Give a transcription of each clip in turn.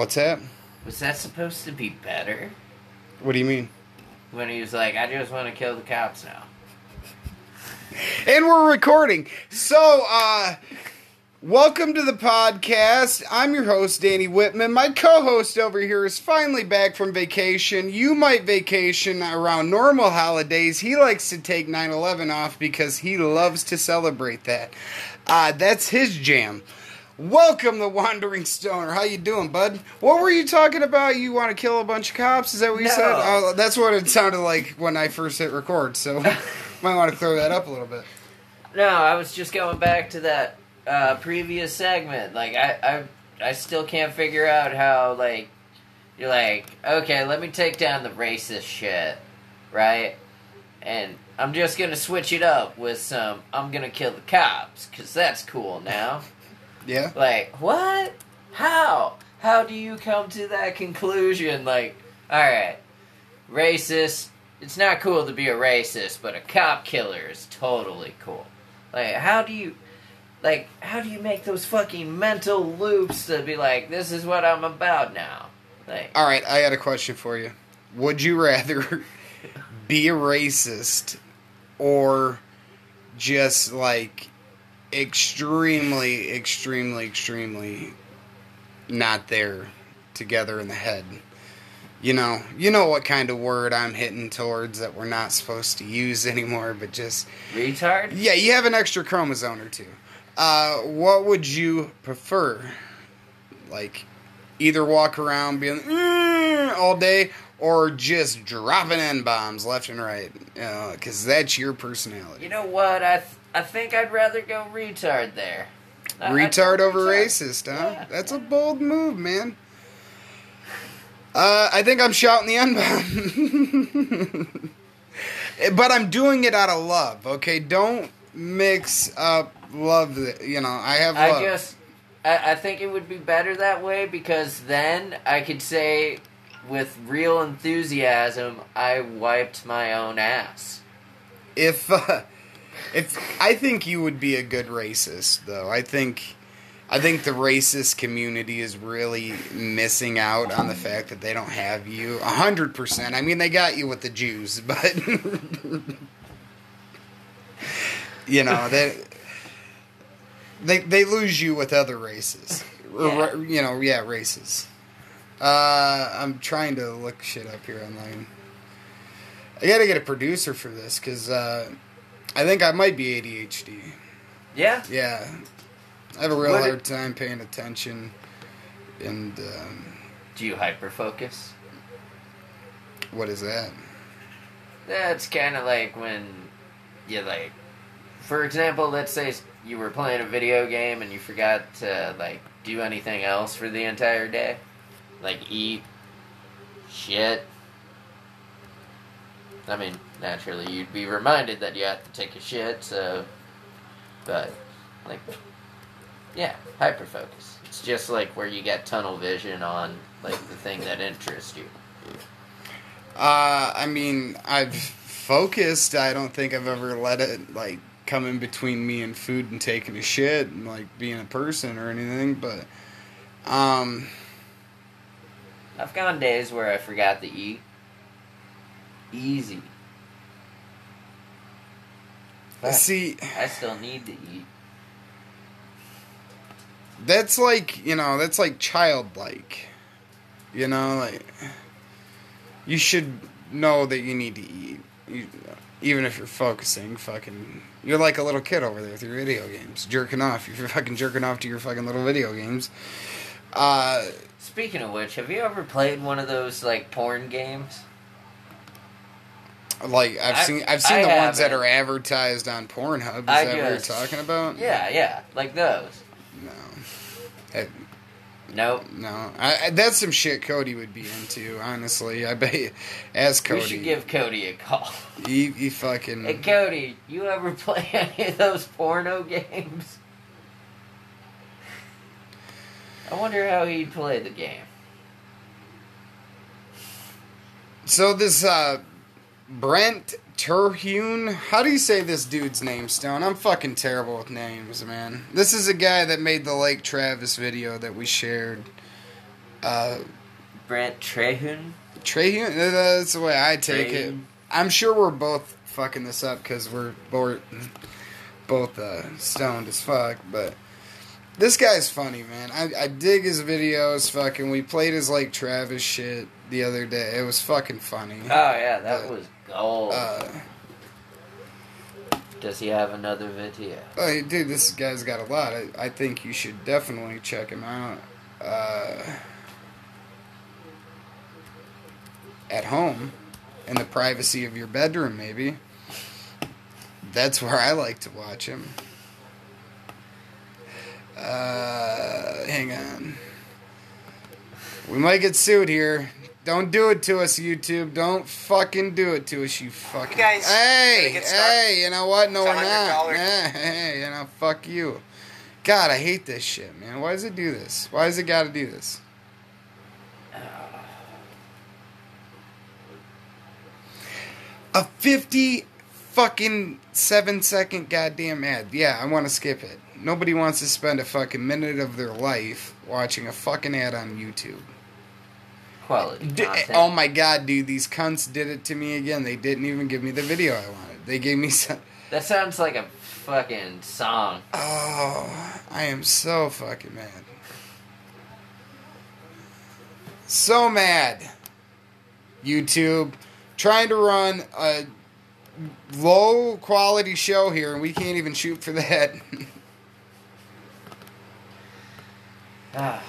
What's that? Was that supposed to be better? What do you mean? When he was like, I just want to kill the cops now. And we're recording. So, uh, welcome to the podcast. I'm your host, Danny Whitman. My co host over here is finally back from vacation. You might vacation around normal holidays. He likes to take 9 11 off because he loves to celebrate that. Uh, that's his jam. Welcome, the Wandering Stoner. How you doing, bud? What were you talking about? You want to kill a bunch of cops? Is that what you No. said? Oh, that's what it sounded like when I first hit record. So, might want to clear that up a little bit. No, I was just going back to that uh, previous segment. Like, I, I, I still can't figure out how, like, you're like, okay, let me take down the racist shit, right? And I'm just gonna switch it up with some, I'm gonna kill the cops, because that's cool now. Yeah. Like, what? How? How do you come to that conclusion? Like, alright, racist, it's not cool to be a racist, but a cop killer is totally cool. Like, how do you, like, how do you make those fucking mental loops to be like, this is what I'm about now? Like, All right, I got a question for you. Would you rather be a racist or just like extremely, extremely, extremely not there together in the head? You know, you know what kind of word I'm hitting towards that we're not supposed to use anymore, but just retard? yeah, you have an extra chromosome or two. Uh, what would you prefer? Like, either walk around being "Mm," all day, or just dropping n bombs left and right? Because that's your personality. You know what? I, th- I think I'd rather go retard there. Retard over retard. racist, huh? Yeah. That's a bold move, man. Uh, I think I'm shouting the bomb, but I'm doing it out of love. Okay, don't mix up love. You know, I have love. I just, I, I think it would be better that way because then I could say with real enthusiasm, I wiped my own ass. if uh, if I think you would be a good racist though. I think I think the racist community is really missing out on the fact that they don't have you a hundred percent. I mean, they got you with the Jews, but you know they they they lose you with other races. Yeah. You know, yeah, races. Uh, I'm trying to look shit up here online. I gotta get a producer for this because uh, I think I might be ADHD. Yeah, Yeah, I have a real What hard it- time paying attention, and um, do you hyperfocus? what is that? That's kind of like when you like, for example, let's say you were playing a video game and you forgot to like do anything else for the entire day, like eat, shit. I mean, naturally, you'd be reminded that you have to take a shit, so. But, like, yeah, hyperfocus. It's just like where you get tunnel vision on, like, the thing that interests you. Uh, I mean, I've focused. I don't think I've ever let it like come in between me and food and taking a shit and like being a person or anything. But um, I've gone days where I forgot to eat. Easy. But see, I still need to eat. that's like you know, that's like childlike. You know, like you should know that you need to eat, you, even if you're focusing. Fucking, you're like a little kid over there with your video games, jerking off. You're fucking jerking off to your fucking little video games. Uh, Speaking of which, have you ever played one of those like porn games? Like I've I- seen, I've seen I the ones that are advertised on Pornhub. Is I that what you're talking about? Yeah, yeah, like those. No. Eh, Nope. No, I, I, that's some shit Cody would be into. Honestly, I bet. You, ask Cody. We should give Cody a call. He, he fucking. Hey Cody, you ever play any of those porno games? I wonder how he'd play the game. So this uh, Brent Terhune, how do you say this dude's name, Stone? I'm fucking terrible with names, man. This is a guy that made the Lake Travis video that we shared. Uh, Brent Trehune. Trey, that's the way I take it. I'm sure we're both fucking this up because we're both both uh, stoned as fuck. But this guy's funny, man. I, I dig his videos. Fucking, we played his like Travis shit the other day. It was fucking funny. Oh yeah, that Uh, was gold. Uh, Does he have another video? oh, dude, this guy's got a lot. I, I think you should definitely check him out. Uh, at home, in the privacy of your bedroom, maybe. That's where I like to watch him. Uh, hang on. We might get sued here. Don't do it to us, YouTube. Don't fucking do it to us, you fucking. You guys hey, gonna get started? hey, you know what? No, we're not. Hey, hey, you know, fuck you. God, I hate this shit, man. Why does it do this? Why does it got to do this? A 50 fucking 7 second goddamn ad. Yeah, I want to skip it. Nobody wants to spend a fucking minute of their life watching a fucking ad on YouTube. Quality D- oh my god, dude, these cunts did it to me again. They didn't even give me the video I wanted. They gave me some. That sounds like a fucking song. Oh, I am so fucking mad. So mad. YouTube trying to run a low quality show here and we can't even shoot for that. Ah,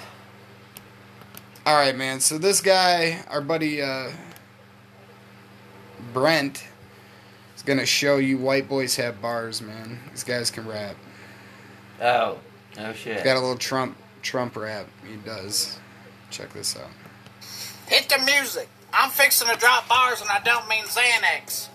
All right, man. So this guy, our buddy uh, Brent, is gonna show you white boys have bars, man. These guys can rap. oh, oh shit. He's got a little Trump Trump rap. He does. Check this out. Hit the music. I'm fixing to drop bars and I don't mean Xanax.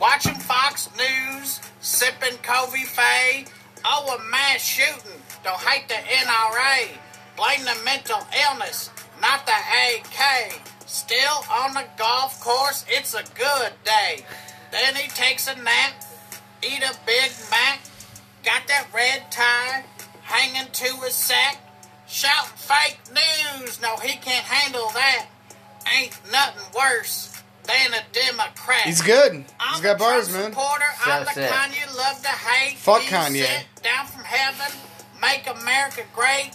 Watching Fox News, sipping covfefe. Oh, a mass shooting. Don't hate the NRA. Blame the mental illness, not the AK. Still on the golf course, it's a good day. Then he takes a nap, eat a Big Mac, got that red tie hanging to his sack, shouting fake news. No, he can't handle that. Ain't nothing worse than a Democrat. He's good. He's I'm got bars, Trump man. Supporter. I'm That's the it. kind love to hate. Fuck He Kanye. sent down from heaven, make America great,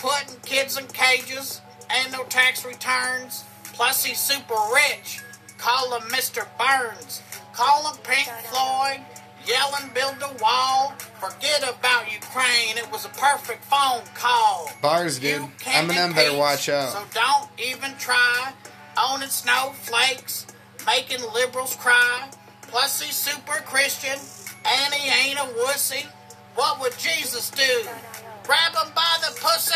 putting kids in cages, and no tax returns. Plus, he's super rich. Call him Mr. Burns. Call him Pink Floyd. Yelling, build a wall. Forget about Ukraine. It was a perfect phone call. Bars, dude. You can't Eminem better watch out. So don't even try owning snowflakes, making liberals cry. Plus he's super Christian, and he ain't a wussy. What would Jesus do? Grab him by the pussy!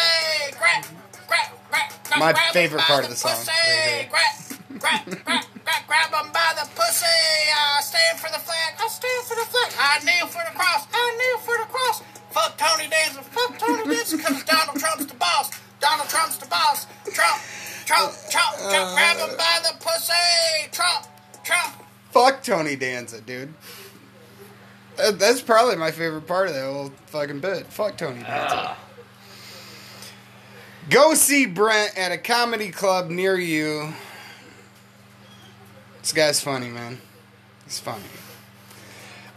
Grab, grab, grab, grab, My grab favorite by part the of the song, Pussy. right. Grab, grab, grab, grab, grab him by the pussy! I stand for the flag, I stand for the flag. I kneel for the cross, I kneel for the cross. Fuck Tony Danza, fuck Tony Danza, because Donald Trump's the boss. Donald Trump's the boss. Trump, Trump, Trump, Trump, grab him by the pussy. Trump, Trump. Fuck Tony Danza, dude. That- That's probably my favorite part of that whole fucking bit. Fuck Tony Danza. Ah, Go see Brent at a comedy club near you. This guy's funny, man. He's funny.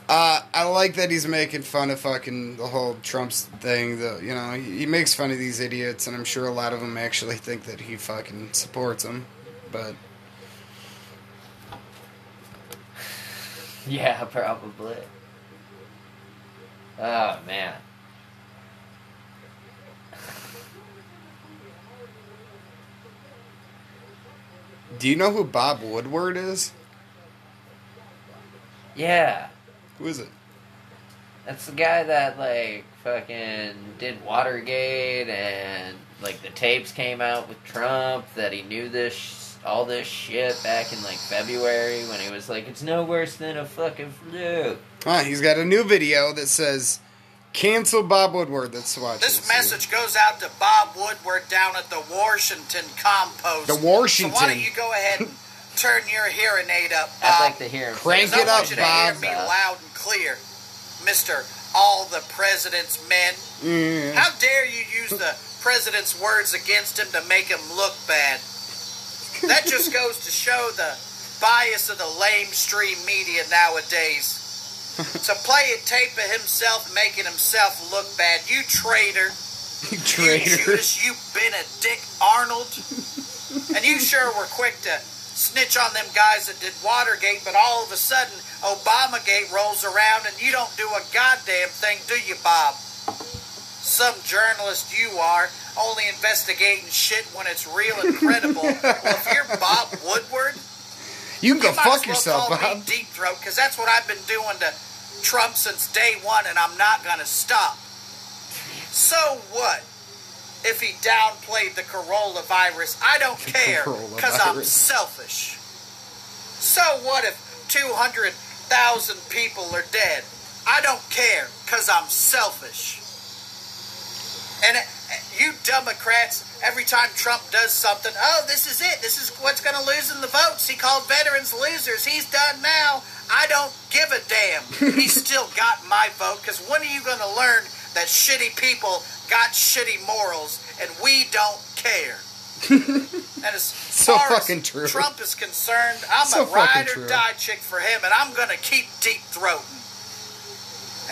Uh, I like that he's making fun of fucking the whole Trump's thing. The you know he, he makes fun of these idiots, and I'm sure a lot of them actually think that he fucking supports them. But yeah, probably. Oh man. do you know who Bob Woodward is? Yeah. Who is it? That's the guy that like fucking did Watergate and like the tapes came out with Trump that he knew this all this shit back in like February when he was like it's no worse than a fucking flu. Ah, he's got a new video that says cancel Bob Woodward. Let's watch This this. message goes out to Bob Woodward down at the Washington Compost. The Washington. So why don't you go ahead and turn your hearing aid up, I'd like to hear him. Crank say Because I it want up, you to Bob. hear me loud and clear, Mister. all the president's men. Yeah. How dare you use the president's words against him to make him look bad? That just goes to show the bias of the lamestream media nowadays. To play a tape of himself making himself look bad, you traitor. You Traitor. Judas, you been a Dick Arnold. and you sure were quick to snitch on them guys that did Watergate, but all of a sudden Obamagate rolls around and you don't do a goddamn thing, do you, Bob? Some journalist you are, only investigating shit when it's real and credible. well, if you're Bob Woodward, You can go you fuck as well yourself, call Bob. me Deep Throat, because that's what I've been doing to Trump since day one, and I'm not going to stop. So what? If he downplayed the coronavirus, I don't care, because I'm selfish. So what if 200,000 people are dead? I don't care, because I'm selfish. And uh, you Democrats, every time Trump does something, oh, this is it. This is what's going to lose in the votes. He called veterans losers. He's done now. I don't give a damn. He's still got my vote because when are you going to learn that shitty people got shitty morals and we don't care? and as So far fucking as true. Trump is concerned, I'm So a ride true. or die chick for him, and I'm going to keep deep throating.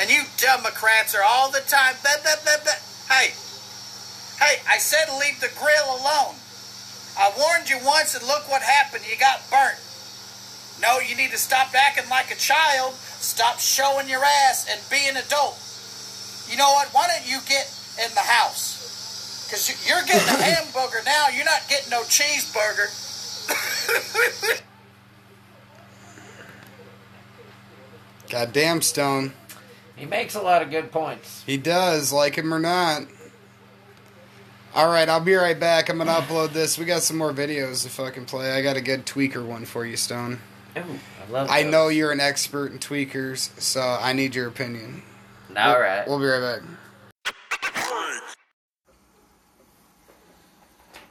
And you Democrats are all the time. Blah, blah, blah. Hey, hey, I said leave the grill alone. I warned you once, and look what happened. You got burnt. No, you need to stop acting like a child. Stop showing your ass and be an adult. You know what? Why don't you get in the house? Because you're getting a hamburger now. You're not getting no cheeseburger. Goddamn Stone. He makes a lot of good points. He does, like him or not. All right, I'll be right back. I'm gonna upload this. We got some more videos to fucking play. I got a good tweaker one for you, Stone. Ooh, I love. I know you're an expert in tweakers, so I need your opinion. All right. We'll be right back.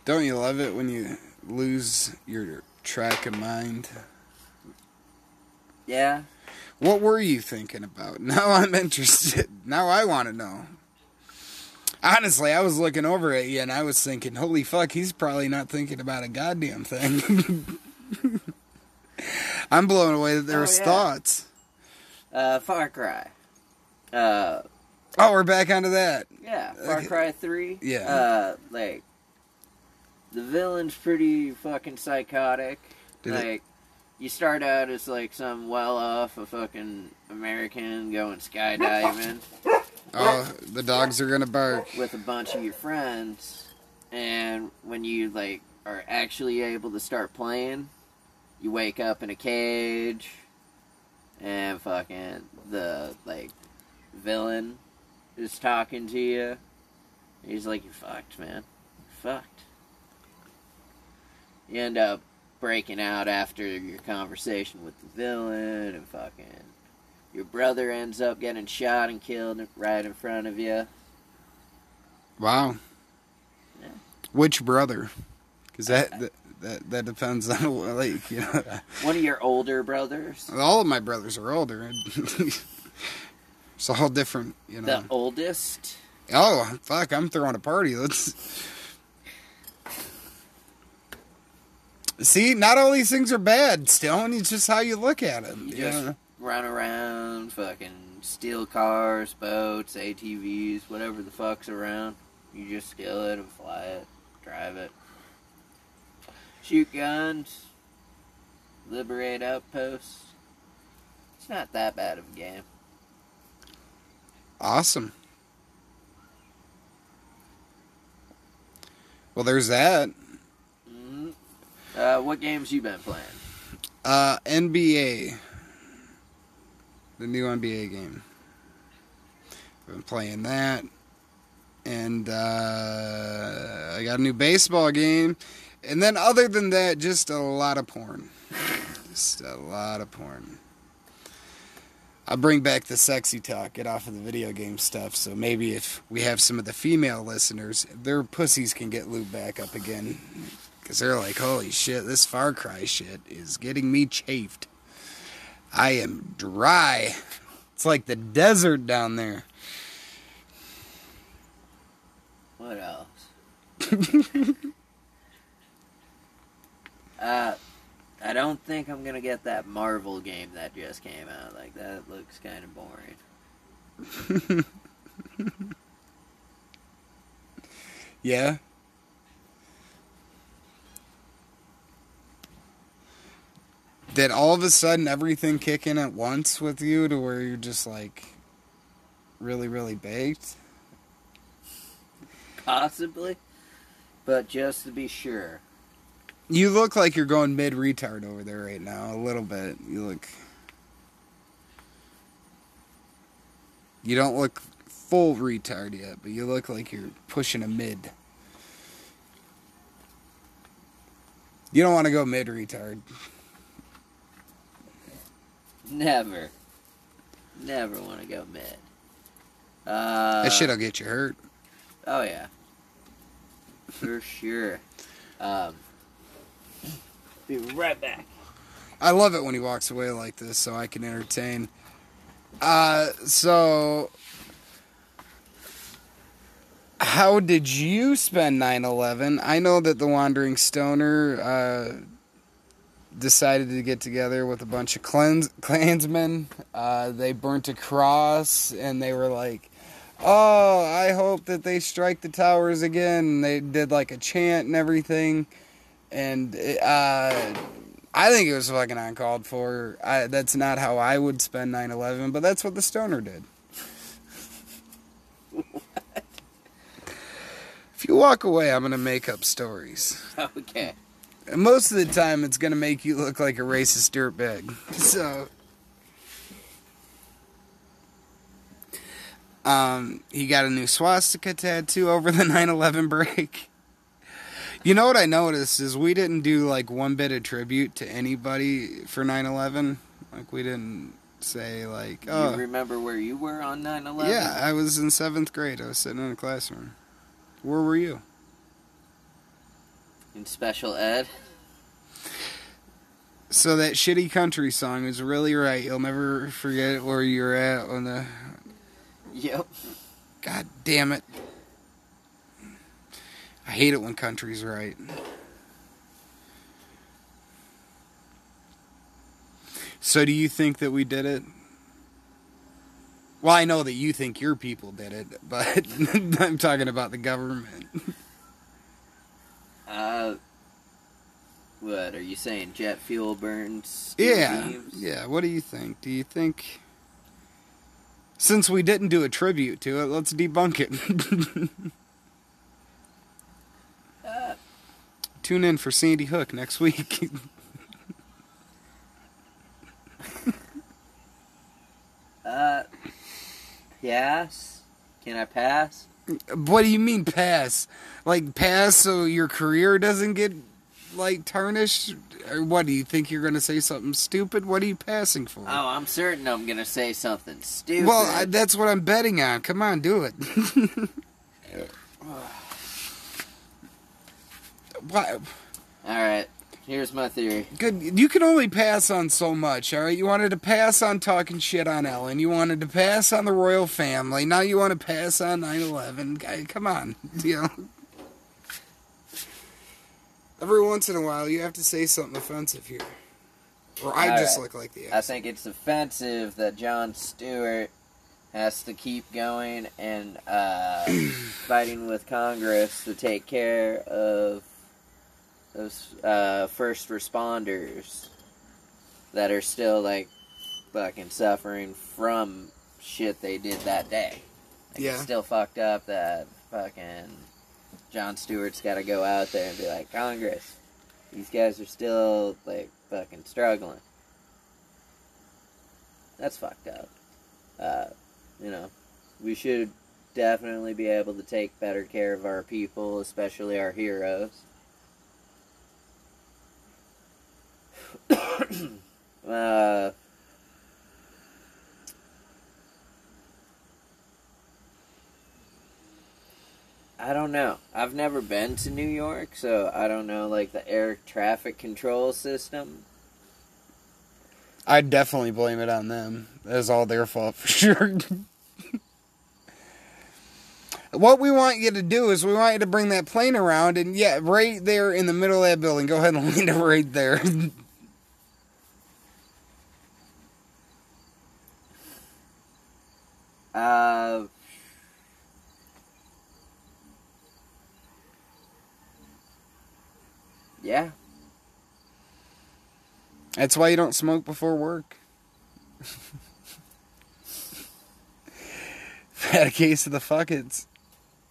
Don't you love it when you lose your track of mind? Yeah. What were you thinking about? Now I'm interested. Now I want to know. Honestly, I was looking over at you and I was thinking, holy fuck, he's probably not thinking about a goddamn thing. I'm blown away that there Oh, was yeah. thoughts. Uh, Far Cry. Uh, Oh, we're back onto that. yeah, Far Okay. Cry 3. Yeah. Uh, like, the villain's pretty fucking psychotic. Did it- like, you start out as, like, some well off, a fucking American going skydiving Oh, the dogs are gonna bark. with a bunch of your friends. And when you, like, are actually able to start playing, you wake up in a cage. And fucking the, like, villain is talking to you. He's like, "You fucked, man. You fucked." You end up breaking out after your conversation with the villain, and fucking your brother ends up getting shot and killed right in front of you. Wow. Yeah. Which brother? Because that, that that that depends on like you know. One of your older brothers, All of my brothers are older. it's all different, you know. the oldest. Oh fuck! I'm throwing a party. Let's see. Not all these things are bad, Stone. It's just how you look at them. You Yeah. just run around, fucking steal cars, boats, ATVs, whatever the fuck's around. You just steal it and fly it, drive it. Shoot guns, liberate outposts. It's not that bad of a game. Awesome. Well, there's that. Uh, what games you been playing? Uh, NBA. The new NBA game. I've been playing that. And uh, I got a new baseball game. And then, other than that, just a lot of porn. Just a lot of porn. I'll bring back the sexy talk, get off of the video game stuff. So maybe if we have some of the female listeners, their pussies can get lubed back up again. Because they're like, holy shit, this Far Cry shit is getting me chafed. I am dry. It's like the desert down there. What else? uh, I don't think I'm gonna get that Marvel game that just came out. Like that looks kind of boring. Yeah. Did all of a sudden everything kick in at once with you to where you're just like really, really baked? Possibly, but just to be sure. You look like you're going mid retard over there right now, a little bit. You look. You don't look full retard yet, but you look like you're pushing a mid. You don't want to go mid retard. Never, never want to go mid. Uh, That shit'll get you hurt. Oh yeah, for sure. Um, be right back. I love it when he walks away like this so I can entertain. Uh, so. How did you spend 9 11? I know that the Wandering Stoner uh, decided to get together with a bunch of clans, clansmen. Uh, they burnt a cross and they were like, Oh, I hope that they strike the towers again. They did like a chant and everything. And uh, I think it was fucking uncalled for. I, that's not how I would spend 9 11, but that's what the stoner did. if you walk away, I'm going to make up stories. Okay. And most of the time, it's going to make you look like a racist dirtbag. So. Um, he got a new swastika tattoo over the 9 11 break. You know what I noticed is we didn't do like one bit of tribute to anybody for 9 11. Like, we didn't say, like, You oh. remember where you were on 9/11? Yeah, I was in seventh grade. I was sitting in a classroom. Where were you? In special ed. So that shitty country song is really right. You'll never forget where you're at on the. Yep. God damn it! I hate it when country's right. So do you think that we did it? Well, I know that you think your people did it, but I'm talking about the government. Uh, what are you saying? Jet fuel burns. Yeah, yeah. What do you think? Do you think, since we didn't do a tribute to it, let's debunk it? Uh, Tune in for Sandy Hook next week. uh, yes. Can I pass? What do you mean pass? Like pass so your career doesn't get like tarnished? Or what do you think you're going to say something stupid? What are you passing for? Oh, I'm certain I'm gonna say something stupid. well, I, that's what I'm betting on. Come on, do it. Why? All right. Here's my theory. Good. You can only pass on so much, all right? You wanted to pass on talking shit on Ellen. You wanted to pass on the royal family. Now you want to pass on 9/11. Guy, Come on, you know. Every once in a while, you have to say something offensive here, or I All just right. look like the. I think it's offensive that Jon Stewart has to keep going and uh, fighting with Congress to take care of those uh, first responders that are still like fucking suffering from shit they did that day. Like, Yeah. It's still fucked up that fucking Jon Stewart's got to go out there and be like, Congress, these guys are still like fucking struggling. That's fucked up. Uh, you know, we should definitely be able to take better care of our people, especially our heroes. uh, I don't know. I've never been to New York, so I don't know like the air traffic control system. I'd definitely blame it on them. That's all their fault for sure. what we want you to do is we want you to bring that plane around and yeah, right there in the middle of that building. Go ahead and land it right there. Uh, yeah. That's why you don't smoke before work. Had a case of the fuckets.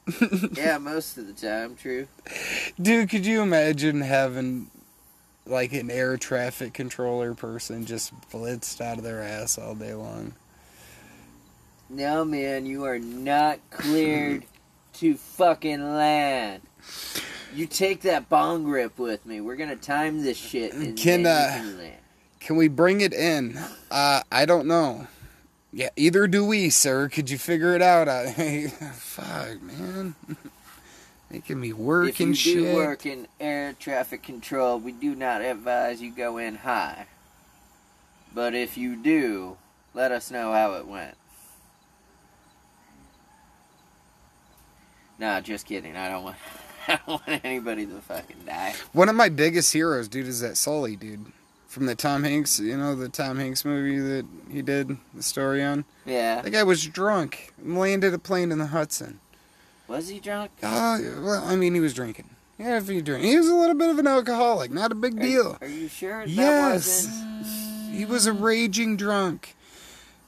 Yeah, most of the time, true. Dude, could you imagine having like an air traffic controller person just blitzed out of their ass all day long? No, man, you are not cleared to fucking land. You take that bong grip with me. We're gonna time this shit. And Can, uh, can land. Can we bring it in? Uh, I don't know. Yeah, either do we, sir. Could you figure it out? I, hey, fuck, man. Making me work If you do shit. work in air traffic control, we do not advise you go in high. But if you do, let us know how it went. Nah, just kidding. I don't want. I don't want anybody to fucking die. One of my biggest heroes, dude, is that Sully, dude. From the Tom Hanks, you know, the Tom Hanks movie that he did the story on. Yeah. That guy was drunk and landed a plane in the Hudson. Was he drunk? Oh, well, I mean, he was drinking. Yeah, if you drink. He was a little bit of an alcoholic, not a big Are- deal. Are, you sure that Yes. wasn't He was a raging drunk.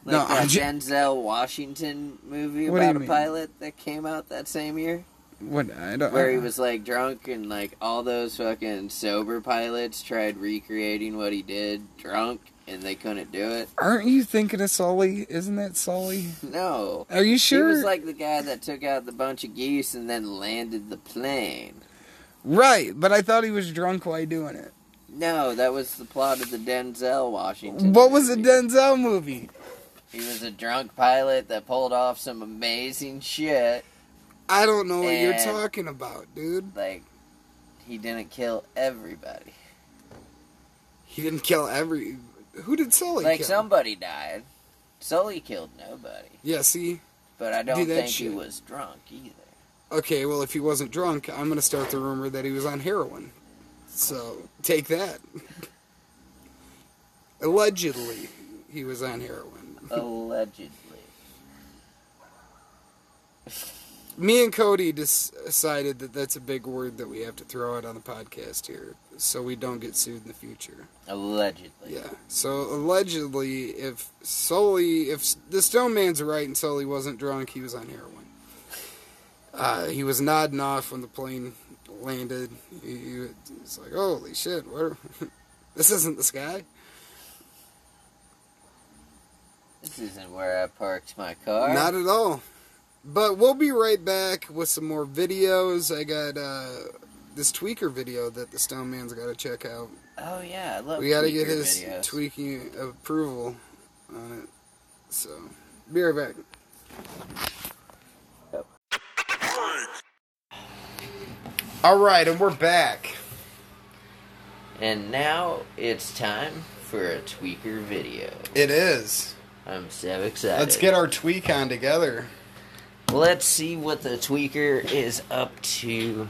Like No, that ju- Denzel Washington movie What about a mean? pilot that came out that same year? What I don't. Where he was like drunk and like all those fucking sober pilots tried recreating what he did drunk and they couldn't do it. Aren't you thinking of Sully? Isn't that Sully? No. Are you sure? He was like the guy that took out the bunch of geese and then landed the plane. right, but I thought he was drunk while doing it. No, that was the plot of the Denzel Washington. What was the. Denzel movie? He was a drunk pilot that pulled off some amazing shit. I don't know what you're talking about, dude. Like, he didn't kill everybody. He didn't kill every. Who did Sully like, kill? somebody died. Sully killed nobody. Yeah, see. But I don't Do think he was drunk either. Okay, well, if he wasn't drunk, I'm gonna start the rumor that he was on heroin. So take that. Allegedly, he was on heroin. Allegedly. Me and Cody decided that that's a big word that we have to throw out on the podcast here, so we don't get sued in the future. Allegedly. Yeah. So allegedly, if Sully, if the Stone Man's right and Sully wasn't drunk, he was on heroin. Uh, he was nodding off when the plane landed. He, he was like, "Holy shit! What? Are, this isn't the sky." This isn't where I parked my car. Not at all. But we'll be right back with some more videos. I got uh, this tweaker video that the Stone Man's got to check out. oh yeah, I love. we got to get his videos. tweaking approval on it. So, be right back. All right, and we're back. And now it's time for a tweaker video. It is. I'm so excited. Let's get our tweak on together. Let's see what the tweaker is up to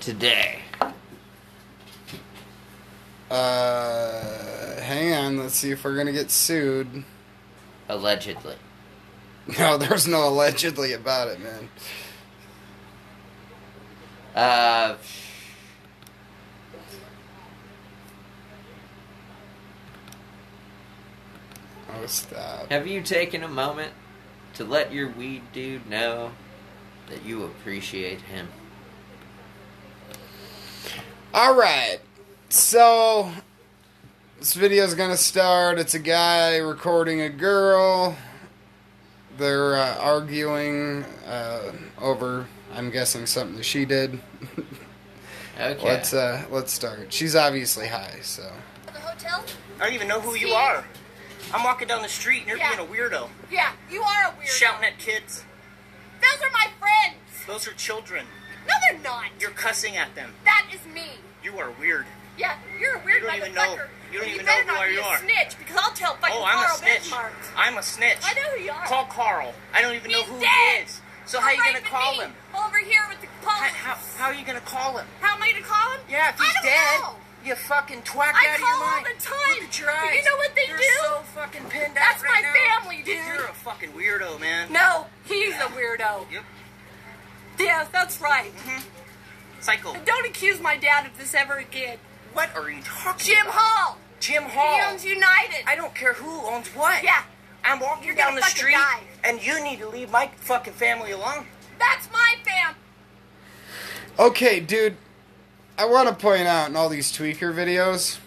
today. Uh, hang on. Let's see if we're gonna get sued. Allegedly. No, there's no allegedly about it, man. Uh, Oh, stop. have you taken a moment to let your weed dude know that you appreciate him? All right. So this video is gonna start. It's a guy recording a girl. They're uh, arguing uh, over, I'm guessing, something that she did. Okay. Let's uh, let's start. She's obviously high, so The hotel? I don't even know who you are. I'm walking down the street and you're Yeah. being a weirdo. Yeah, you are a weirdo. Shouting at kids. Those are my friends. Those are children. No, they're not. You're cussing at them. That is me. You are weird. Yeah, you're a weird You don't even know- you don't And even know who not you are. a snitch because I'll tell fucking Oh, I'm Carl a snitch. I'm a snitch. I know who you are. Call Carl. I don't even know who dead. he is. So how are you Right gonna call me, him? Over here with the How, police. how, how are you gonna call him? How am I gonna call him? Yeah, if he's dead, know. You fucking twat I out of call your all mind. the time. Look at your eyes. you know what they They're do? so fucking pinned That's out right my family, dude. You're a fucking weirdo, man. No, he's a weirdo. Yep. Yeah, that's right. Mm-hmm. Psycho. And don't accuse my dad of this ever again. What are you talking Jim about? Hall. Jim He Hall. owns United. I don't care who owns what. Yeah, I'm walking You're down the street, die. and you need to leave my fucking family alone. that's my fam. Okay, dude. I want to point out in all these tweaker videos,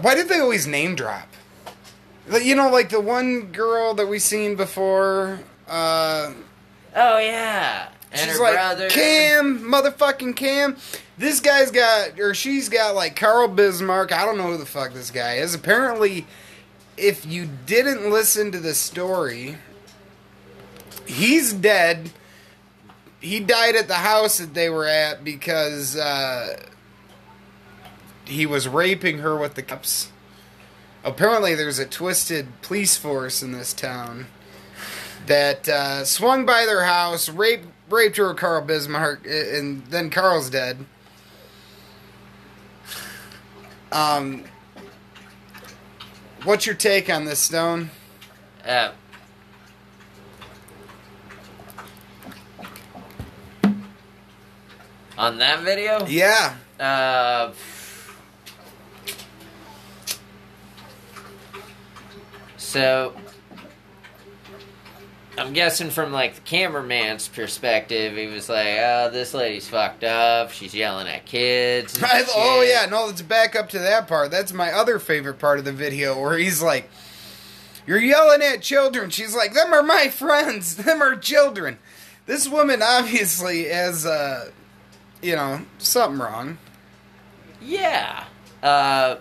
why did they always name drop? You know, like the one girl that we seen before. Uh, Oh yeah, and she's her like brother. Cam, motherfucking Cam. This guy's got, or she's got, like Carl Bismarck. I don't know who the fuck this guy is. Apparently, if you didn't listen to the story, he's dead. He died at the house that they were at because uh, he was raping her with the cops. Apparently, there's a twisted police force in this town that uh, swung by their house, raped raped her with Carl Bismarck, and then Carl's dead. Um, what's your take on this, Stone? Uh, on that video, Yeah, uh, so I'm guessing from like the cameraman's perspective, he was like, "Oh, this lady's fucked up. She's yelling at kids." I, oh yeah, no, let's back up to that part. That's my other favorite part of the video where he's like, "You're yelling at children." She's like, "Them are my friends. Them are children." This woman obviously has, uh, you know, something wrong. Yeah. Uh,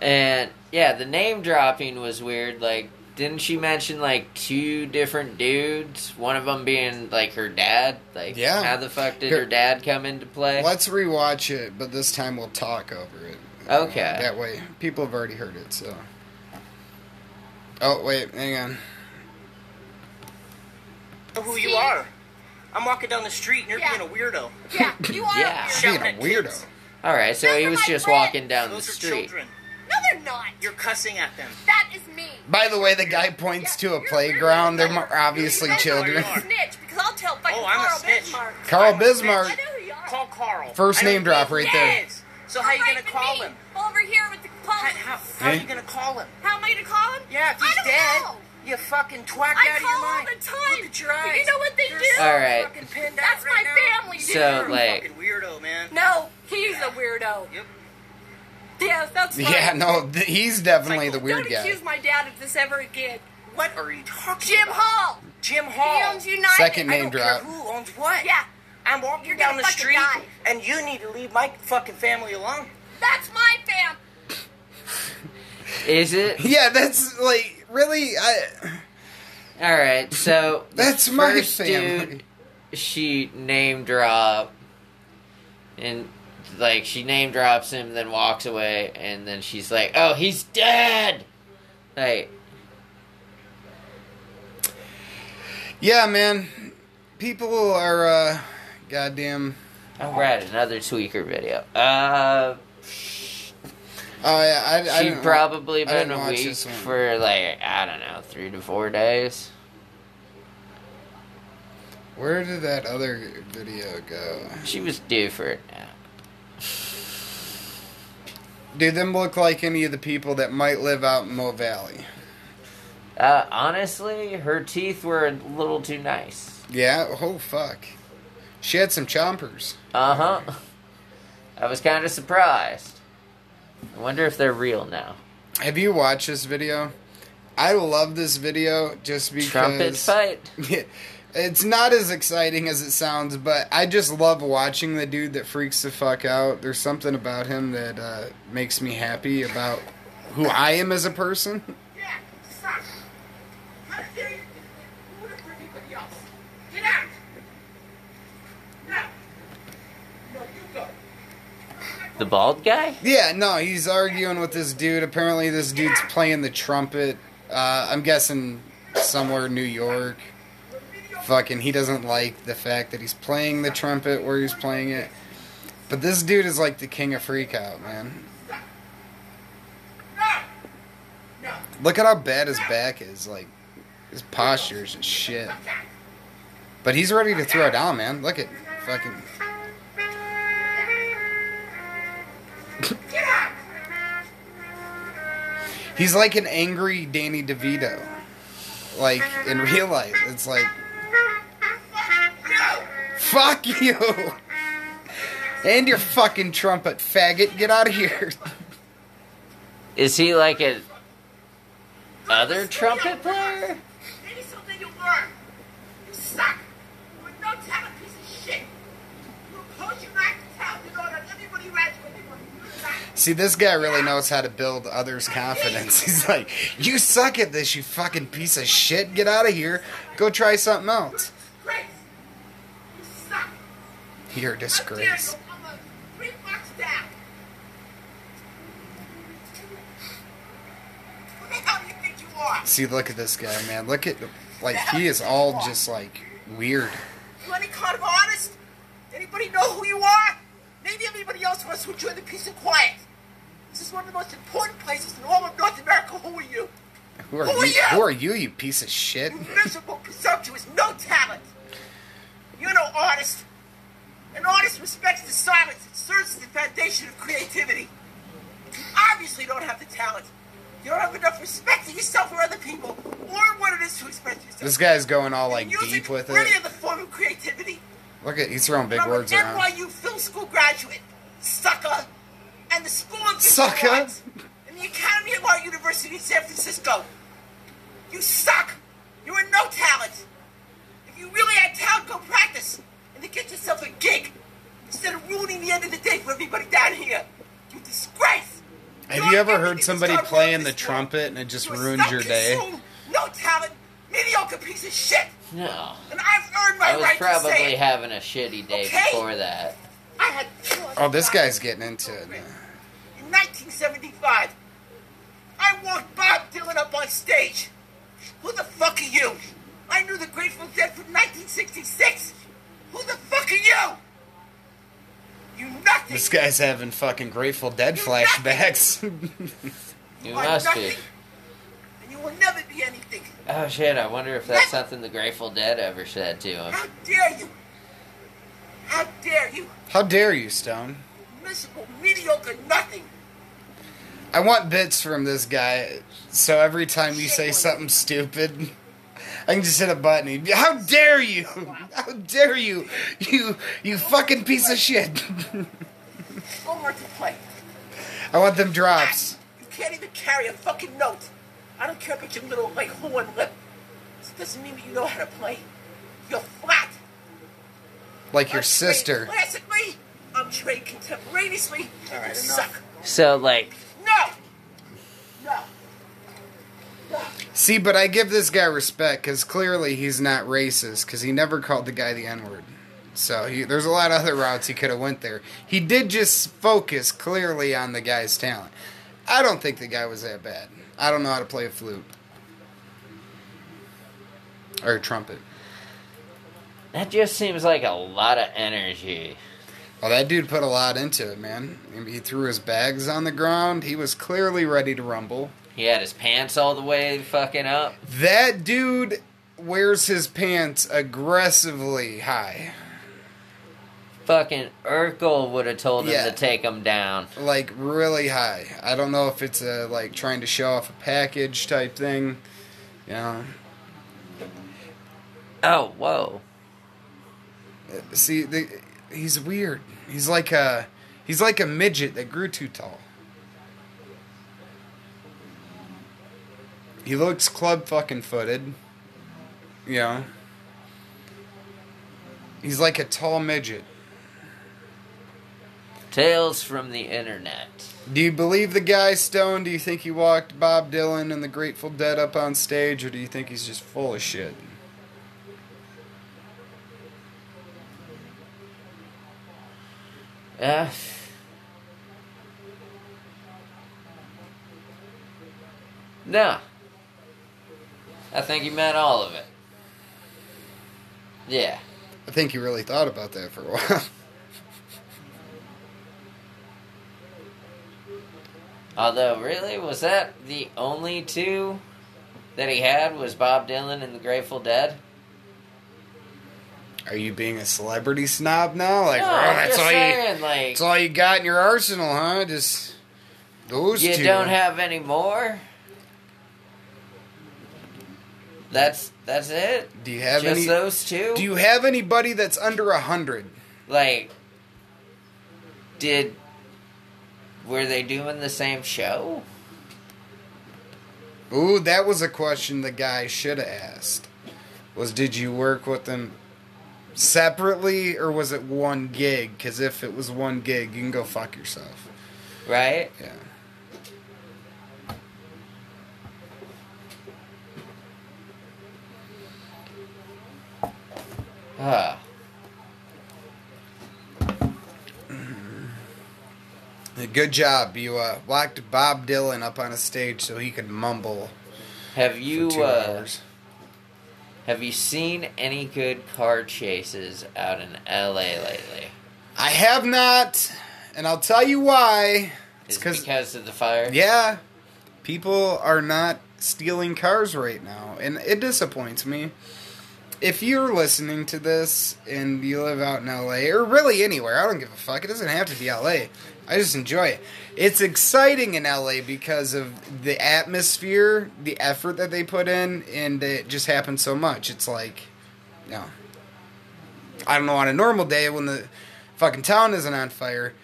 and yeah, the name dropping was weird. Like, didn't she mention like two different dudes? One of them being like her dad. Like, Yeah. How the fuck did Here- her dad come into play? Let's rewatch it, but this time we'll talk over it. Okay. That way, people have already heard it. So. Oh wait, hang on. who you are. I'm walking down the street and you're Yeah. being a weirdo. Yeah, you are Yeah. a weirdo. Being a weirdo. All right, so Those he was just friends. walking down the Those are street. children. No, they're not. You're cussing at them. That is me. By the way, the guy points to Yeah, a a playground. They're weirdo. mo- obviously You better not be children. a Snitch, because I'll tell fucking Oh, I'm a Carl snitch. Bismarck. Carl Bismarck. I know who you are. Call Carl. First name drop right he there. is. So how are you gonna call me, him? Over here with the How, police. how, how are you gonna call him? How am I gonna call him? Yeah, if I he's don't dead, know. You fucking twat I out of your call all the time. Look at your eyes. you know what they They're do? so All right. fucking That's out right my now. family, dude. So, You're a like- fucking weirdo, man. No, he's a weirdo. Yep. Yes, that's right. Yeah, no, th- he's definitely the Don't weird Don't accuse my dad of this ever again. What are you talking Jim about? Hall. Jim He Hall. owns United. Second I name don't drop. care who owns what. Yeah, I'm walking You're down the street, die. and you need to leave my fucking family alone. that's my fam. Is it? Yeah, that's like really. I, All right, so that's my family. dude she name drop, and like she name drops him, then walks away, and then she's like, "Oh, he's dead." Like, Yeah, man. People are uh, goddamn. all right, another tweaker video. Uh, Oh yeah, I, I she probably I been a week for like I don't know, three to four days. Where did that other video go? She was due for it now. Do them look like any of the people that might live out in Mo Valley? Uh, honestly, her teeth were a little too nice. Yeah. Oh fuck. She had some chompers. Uh huh. I was kind of surprised. I wonder if they're real now. Have you watched this video? I love this video just because Trumpet fight. It's not as exciting as it sounds, but I just love watching the dude that freaks the fuck out. There's something about him that uh, makes me happy about who I am as a person. Yeah, stop. How dare you do it for anybody else? Get out! No. No, you The bald guy? Yeah, no, he's arguing with this dude. Apparently, this dude's playing the trumpet. Uh, I'm guessing somewhere New York. Fucking, he doesn't like the fact that he's playing the trumpet where he's playing it. But this dude is like the king of freakout, man. Look at how bad his back is. Like, his posture's and shit. But he's ready to throw down, man. Look at fucking. He's like an angry Danny DeVito. Like in real life, it's like fuck you and your fucking trumpet, faggot. Get out of here. Is he like a other trumpet player? Maybe something you learn. You suck. You're no talent piece of shit. You oppose your lack of talent in order everybody around you See, this guy really knows how to build others' confidence. He's like, "You suck at this, you fucking piece of shit. Get out of here. Go try something else." You're a disgrace. See, look at this guy, man. Look at, like, he is all just like weird. You any kind of artist? Anybody know who you are? Maybe everybody else wants to enjoy the peace and quiet. This is one of the most important places in all of North America. Who are you? Who are Who are you? Who are you, you piece of shit? You miserable, presumptuous, no talent. You're no artist. An artist respects the silence. It serves as the foundation of creativity. You obviously don't have the talent. You don't have enough respect for yourself or other people, or what it is to express yourself. This guy's going all like deep with really it. is the form of creativity. Look at, he's throwing big I'm words an around. NYU film school graduate, sucker, the School of Sucker? Arts, and the Academy of Art University in San Francisco. You suck. You're no talent. If you really had talent, go practice and then get yourself a gig instead of ruining the end of the day for everybody down here. You disgrace. Have You're you ever heard somebody gone playing in the this trumpet and it just You're a ruins your day? self-consumed, No talent, mediocre piece of shit. No. And I've earned my I was right to say probably having a shitty day Okay. before that. I had. Oh, this guy's getting into it. man. In 1975, I walked Bob Dylan up on stage. Who the fuck are you? I knew the Grateful Dead from 1966. Who the fuck are you? You nothing. This guy's having fucking Grateful Dead flashbacks. You are must nothing, be. And you will never be anything. Oh shit, I wonder if that's something the Grateful Dead ever said to him. How dare you? How dare you? How dare you, Stone? Miserable, mediocre, nothing. I want bits from this guy, so every time you say something stupid, I can just hit a button. He'd be, How dare you? How dare you? You you fucking piece of shit. Homework to play. I want them drops. Ah, you can't even carry a fucking note. I don't care about your little, like, horn lip. This doesn't mean that you know how to play. You're flat. Like your I'm trained sister. Classically, I'm trained contemporaneously. All right, you suck. So like, No. No. No. See, but I give this guy respect because clearly he's not racist because he never called the guy the N word. So he, there's a lot of other routes he could have went there. He did just focus clearly on the guy's talent. I don't think the guy was that bad. I don't know how to play a flute or a trumpet. that just seems like a lot of energy. Well, that dude put a lot into it, man. He threw his bags on the ground. He was clearly ready to rumble. He had his pants all the way fucking up. That dude wears his pants aggressively high. Fucking Urkel would have told him Yeah. to take him down. like really high. I don't know if it's a like trying to show off a package type thing. You know, Oh, whoa. Uh, see, the, he's weird. He's like a he's like a midget that grew too tall. He looks club fucking footed. Know, he's like a tall midget. Tales from the internet. Do you believe the guy Stone? Do you think he walked Bob Dylan and the Grateful Dead up on stage, or do you think he's just full of shit? Uh, no. I think he meant all of it. Yeah. I think he really thought about that for a while. Although, really, was that the only two that he had? Was Bob Dylan and the Grateful Dead? Are you being a celebrity snob now? Like, no, oh, that's all you like, that's all you got in your arsenal, huh? Just those you two. don't have any more. That's that's it. Do you have Just any those two. Do you have anybody that's under a hundred? like? Did were they doing the same show? Ooh, that was a question the guy should have asked. Was did you work with them separately or was it one gig? Because if it was one gig, you can go fuck yourself. Right? Yeah. Ah. Good job. You uh, locked Bob Dylan up on a stage so he could mumble Have for you two uh, hours. Have you seen any good car chases out in L.A. lately? I have not, and I'll tell you why. It's Is it because because of the fire? Yeah. People are not stealing cars right now, and it disappoints me. If you're listening to this and you live out in LA, or really anywhere, I don't give a fuck. It doesn't have to be LA. I just enjoy it. It's exciting in LA because of the atmosphere, the effort that they put in, and it just happens so much. It's like, you know, I don't know, on a normal day when the fucking town isn't on fire,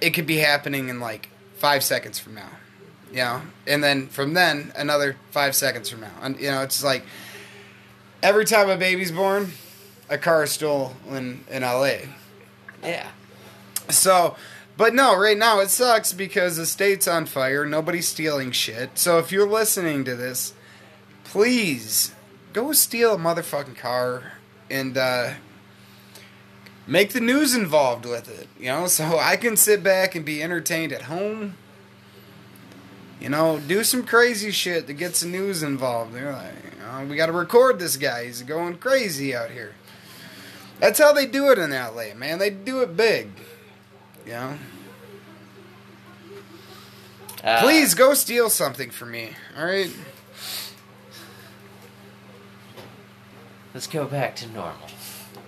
it could be happening in like five seconds from now. You know, and then from then another five seconds from now, and you know, it's like every time a baby's born, a car is stolen in LA. Yeah. So, but no, right now it sucks because the state's on fire. Nobody's stealing shit. So if you're listening to this, please go steal a motherfucking car and uh, make the news involved with it. You know, so I can sit back and be entertained at home. You know, do some crazy shit that gets the news involved. They're like, know, we got to record this guy. He's going crazy out here. That's how they do it in LA, man. They do it big. You know? Uh, Please go steal something for me. All right. let's go back to normal.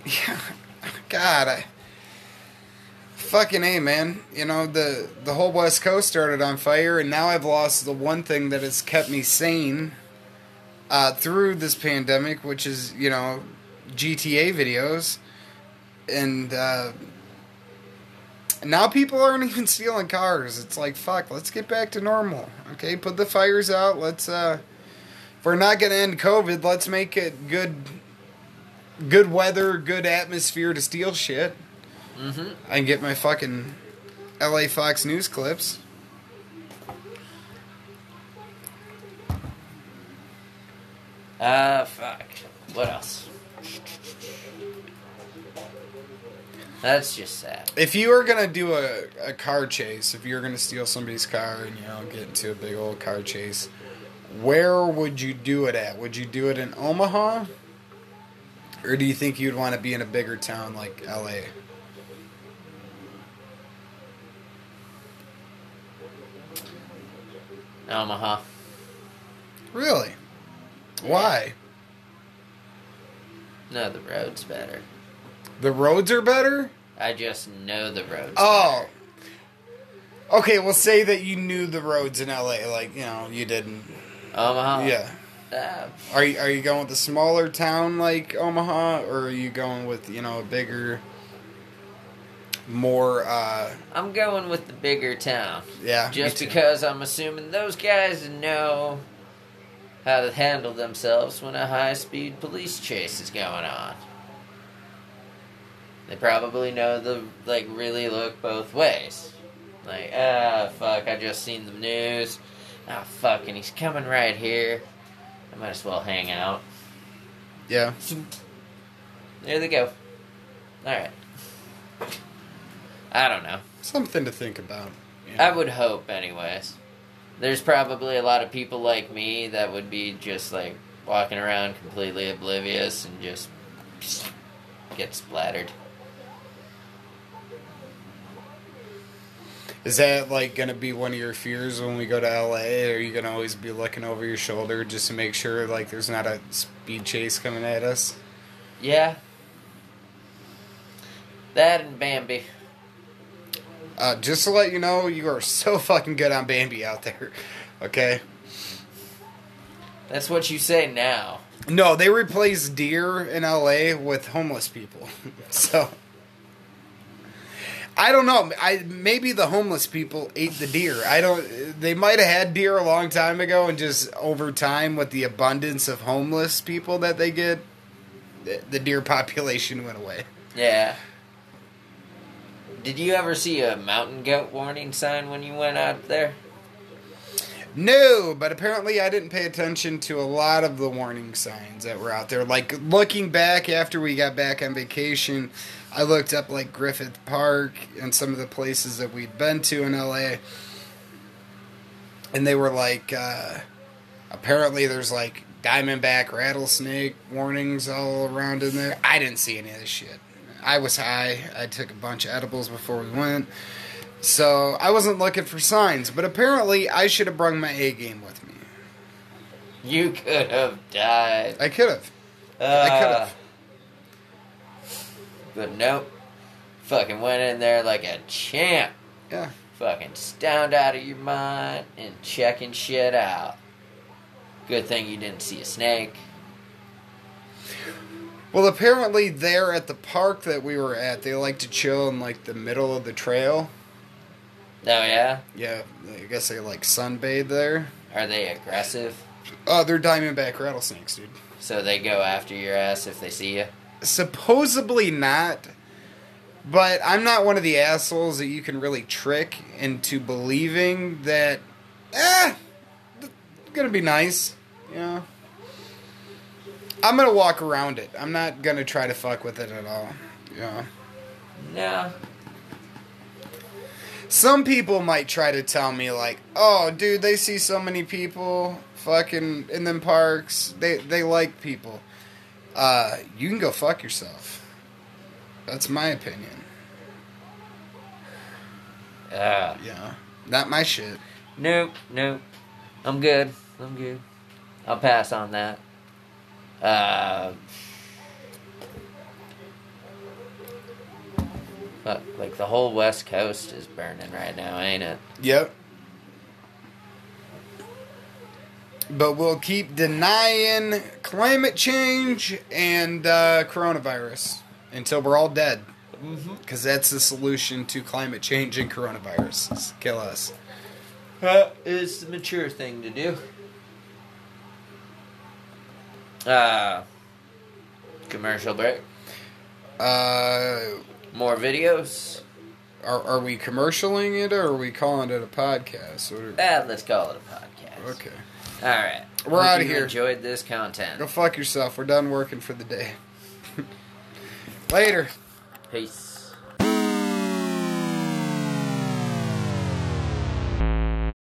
Yeah. God, I fucking a man. You know the the whole West Coast started on fire, and now I've lost the one thing that has kept me sane uh, through this pandemic, which is you know GTA videos, and uh, now people aren't even stealing cars. It's like fuck. Let's get back to normal. Okay, put the fires out. Let's. uh If we're not gonna end COVID, let's make it good good weather, good atmosphere to steal shit. Mm-hmm. I can get my fucking LA Fox News clips. Uh, fuck. What else? That's just sad. If you were gonna do a, a car chase, if you were gonna steal somebody's car and you know get into a big old car chase, where would you do it at? Would you do it in Omaha, or do you think you'd want to be in a bigger town like LA? Omaha. Really? Why? No, the road's better. The roads are better. I just know the roads. Oh. Okay, well, say that you knew the roads in LA, like you know you didn't. Omaha. Yeah. Uh, Are you, are you going with a smaller town like Omaha, or are you going with you know a bigger, more? uh I'm going with the bigger town. Yeah, Just because I'm assuming those guys know how to handle themselves when a high speed police chase is going on. They probably know the like really look both ways. Like, ah fuck, I just seen the news. Ah fuck, and he's coming right here. I might as well hang out. Yeah, There they go. Alright. I don't know. Something to think about. you I would hope, anyways. There's probably a lot of people like me that would be just like walking around completely oblivious and just get splattered. Is that like gonna be one of your fears when we go to LA? Are you gonna always be looking over your shoulder just to make sure like there's not a speed chase coming at us? Yeah. That and Bambi. Uh, just to let you know, you are so fucking good on Bambi out there. Okay. That's what you say now. No, they replaced deer in LA with homeless people. so I don't know. I maybe the homeless people ate the deer. I don't. They might have had deer a long time ago, and just over time, with the abundance of homeless people that they get, the, the deer population went away. Yeah. Did you ever see a mountain goat warning sign when you went out there? No, but apparently I didn't pay attention to a lot of the warning signs that were out there. Like looking back after we got back on vacation, I looked up like Griffith Park and some of the places that we'd been to in LA. And they were like uh apparently there's like diamondback rattlesnake warnings all around in there. I didn't see any of this shit. I was high. I took a bunch of edibles before we went. So I wasn't looking for signs, but apparently I should have brung my A game with me. You could have died. I could have. I could Uh, have. But nope. Fucking went in there like a champ. Yeah. Fucking stoned out of your mind and checking shit out. Good thing you didn't see a snake. Well, apparently there at the park that we were at, they like to chill in like the middle of the trail. Oh yeah? Yeah, I guess they like sunbathe there. Are they aggressive? Oh, they're diamondback rattlesnakes, dude. So they go after your ass if they see you? Supposedly not, but I'm not one of the assholes that you can really trick into believing that, eh, gonna be nice, you know. I'm gonna walk around it. I'm not gonna try to fuck with it at all. Yeah. No. Some people might try to tell me like, "Oh, dude, they see so many people fucking in them parks. They they like people." Uh, you can go fuck yourself. That's my opinion. Uh, Yeah, not my shit. nope, nope. I'm good. I'm good. I'll pass on that. Uh, fuck, like the whole West Coast is burning right now, ain't it? Yep. But we'll keep denying climate change and uh, coronavirus until we're all dead. Because that's the solution to climate change and coronavirus. Kill us. That is the mature thing to do. Uh, commercial break. Uh, More videos. are, are we commercialing it or are we calling it a podcast? Are- Ah, let's call it a podcast. okay. All right. We're Hope of you here. Enjoyed this content. Go fuck yourself. We're done working for the day. Later. Peace.